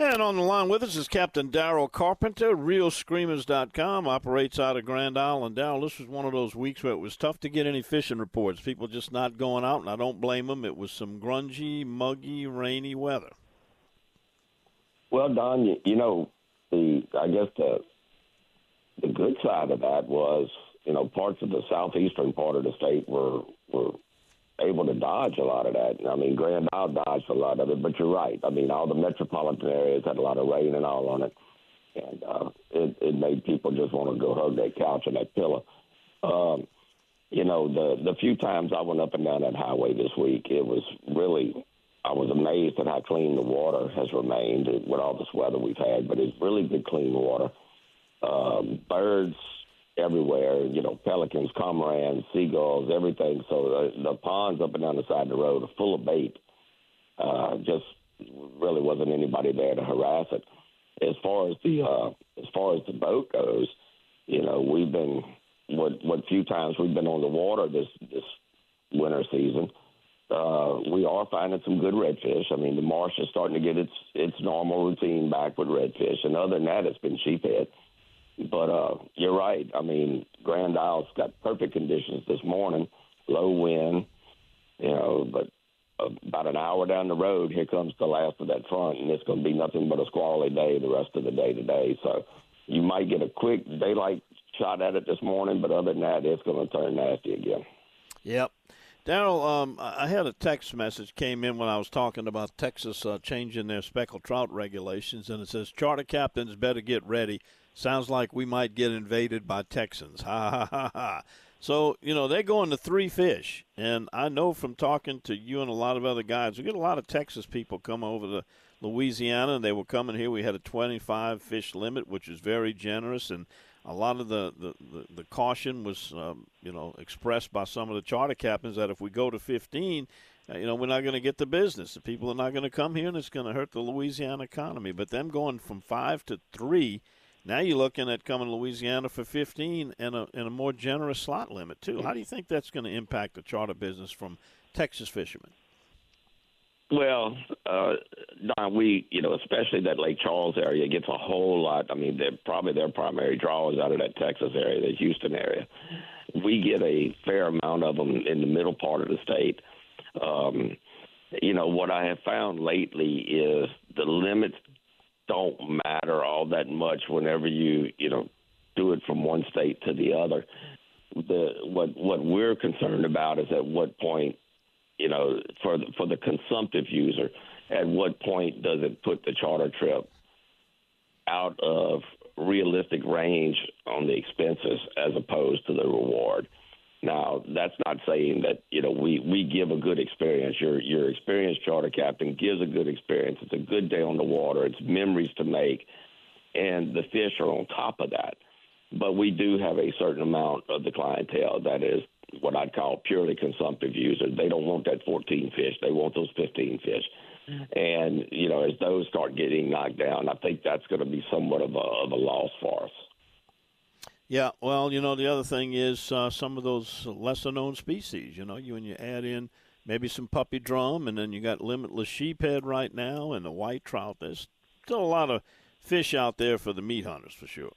And on the line with us is Captain Daryl Carpenter, RealScreamers.com, operates out of Grand Isle. Daryl, this was one of those weeks where it was tough to get any fishing reports. People just not going out, and I don't blame them. It was some grungy, muggy, rainy weather. Well, Don, you, you know, the I guess the the good side of that was, you know, parts of the southeastern part of the state were were able to dodge a lot of that. I mean, Grand Isle dodged a lot of it, but you're right. I mean, all the metropolitan areas had a lot of rain and all on it, and uh, it, it made people just want to go hug that couch and that pillow. Um, you know, the the few times I went up and down that highway this week, it was really. I was amazed at how clean the water has remained with all this weather we've had, but it's really good, clean water. Um, birds everywhere. You know, pelicans, cormorants, seagulls, everything. So the, the ponds up and down the side of the road are full of bait. Uh, just really wasn't anybody there to harass it. As far as the uh, as far as the boat goes, you know, we've been what what few times we've been on the water this this winter season. Uh, we are finding some good redfish. I mean, the marsh is starting to get its its normal routine back with redfish, and other than that, it's been sheephead. But uh, you're right. I mean, Grand Isle's got perfect conditions this morning, low wind, you know, but uh, about an hour down the road, here comes the last of that front, and it's going to be nothing but a squally day the rest of the day today. So you might get a quick daylight shot at it this morning, but other than that, it's going to turn nasty again. Yep. Daryl, um, I had a text message came in when I was talking about Texas uh, changing their speckled trout regulations, and it says charter captains better get ready. Sounds like we might get invaded by Texans. Ha ha ha ha. So, you know, they're going to three fish. And I know from talking to you and a lot of other guys, we get a lot of Texas people come over to Louisiana, and they were coming here. We had a 25 fish limit, which is very generous. And a lot of the, the, the, the caution was, um, you know, expressed by some of the charter captains that if we go to 15, uh, you know, we're not going to get the business. The people are not going to come here, and it's going to hurt the Louisiana economy. But them going from five to three – now you're looking at coming to Louisiana for 15 and a, and a more generous slot limit, too. How do you think that's going to impact the charter business from Texas fishermen? Well, uh, Don, we, you know, especially that Lake Charles area gets a whole lot. I mean, they're probably their primary draw is out of that Texas area, the Houston area. We get a fair amount of them in the middle part of the state. Um, you know, what I have found lately is the limits don't matter all that much whenever you you know do it from one state to the other. The what what we're concerned about is at what point you know for the, for the consumptive user, at what point does it put the charter trip out of realistic range on the expenses as opposed to the reward? Now, that's not saying that you know we we give a good experience. Your your experienced charter captain gives a good experience. It's a good day on the water. It's memories to make, and the fish are on top of that. But we do have a certain amount of the clientele that is what I'd call purely consumptive users. They don't want that 14 fish. They want those 15 fish. And you know, as those start getting knocked down, I think that's going to be somewhat of a, of a loss for us. Yeah, well, you know, the other thing is uh, some of those lesser known species. You know, you when you add in maybe some puppy drum, and then you got limitless sheephead right now, and the white trout. There's still a lot of fish out there for the meat hunters for sure.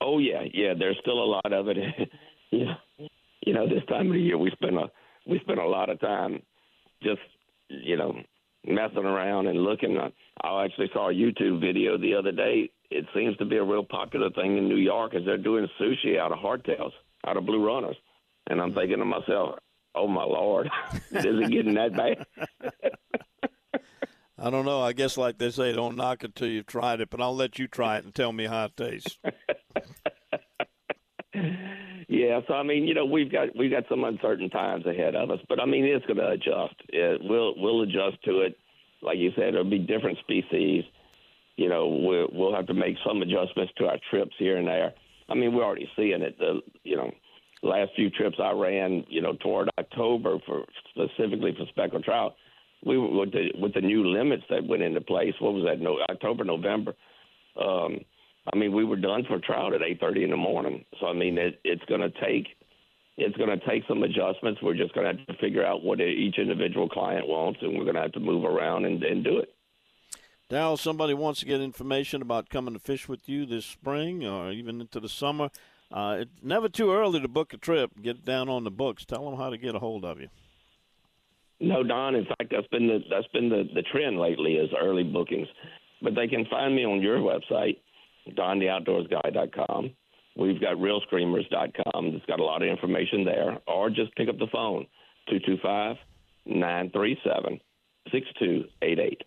Oh yeah, yeah. There's still a lot of it. yeah, you know, this time of the year we spend a we spend a lot of time just you know messing around and looking. I actually saw a YouTube video the other day it seems to be a real popular thing in New York is they're doing sushi out of hardtails, out of blue runners. And I'm thinking to myself, oh my lord, is it getting that bad? I don't know. I guess, like they say, don't knock it till you've tried it, but I'll let you try it and tell me how it tastes. Yeah, so I mean, you know, we've got we've got some uncertain times ahead of us, but I mean, it's going to adjust. It, we'll we'll adjust to it. Like you said, it'll be different species. You know, we'll we'll have to make some adjustments to our trips here and there. I mean, we're already seeing it. The you know, last few trips I ran, you know, toward October for specifically for speckled trout we were with the with the new limits that went into place. What was that? No, October, November. Um, I mean, we were done for trout at eight thirty in the morning. So I mean, it, it's going to take it's going to take some adjustments. We're just going to have to figure out what each individual client wants, and we're going to have to move around and, and do it. Daryl, somebody wants to get information about coming to fish with you this spring or even into the summer. Uh, it's never too early to book a trip. Get down on the books. Tell them how to get a hold of you. No, Don. In fact, that's been the that's been the, the trend lately is early bookings. But they can find me on your website, dontheoutdoorsguy.com. We've got realscreamers.com. It's got a lot of information there. Or just pick up the phone, 225 937 6288.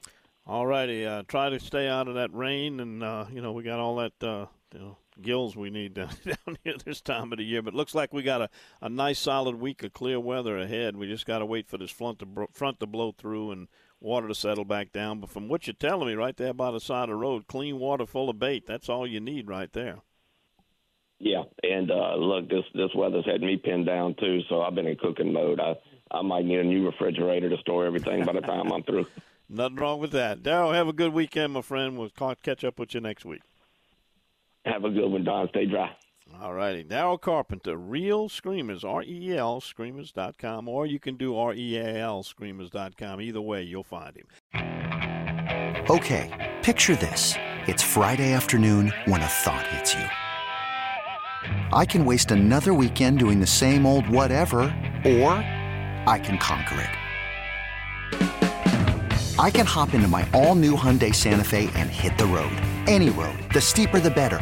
All righty. Uh, try to stay out of that rain. And, uh, you know, we got all that, uh, you know, gills we need down, down here this time of the year. But looks like we got a, a nice solid week of clear weather ahead. We just got to wait for this front to front to blow through and water to settle back down. But from what you're telling me, right there by the side of the road, clean water full of bait. That's all you need right there. Yeah, and uh, look, this this weather's had me pinned down too, so I've been in cooking mode. I I might need a new refrigerator to store everything by the time I'm through. Nothing wrong with that. Daryl, have a good weekend, my friend. We'll catch up with you next week. Have a good one, Don. Stay dry. All righty. Daryl Carpenter, Reel Screamers, R E L Screamers.com, or you can do R E A L Screamers.com. Either way, you'll find him. Okay, picture this. It's Friday afternoon when a thought hits you. I can waste another weekend doing the same old whatever, or I can conquer it. I can hop into my all new Hyundai Santa Fe and hit the road. Any road. The steeper, the better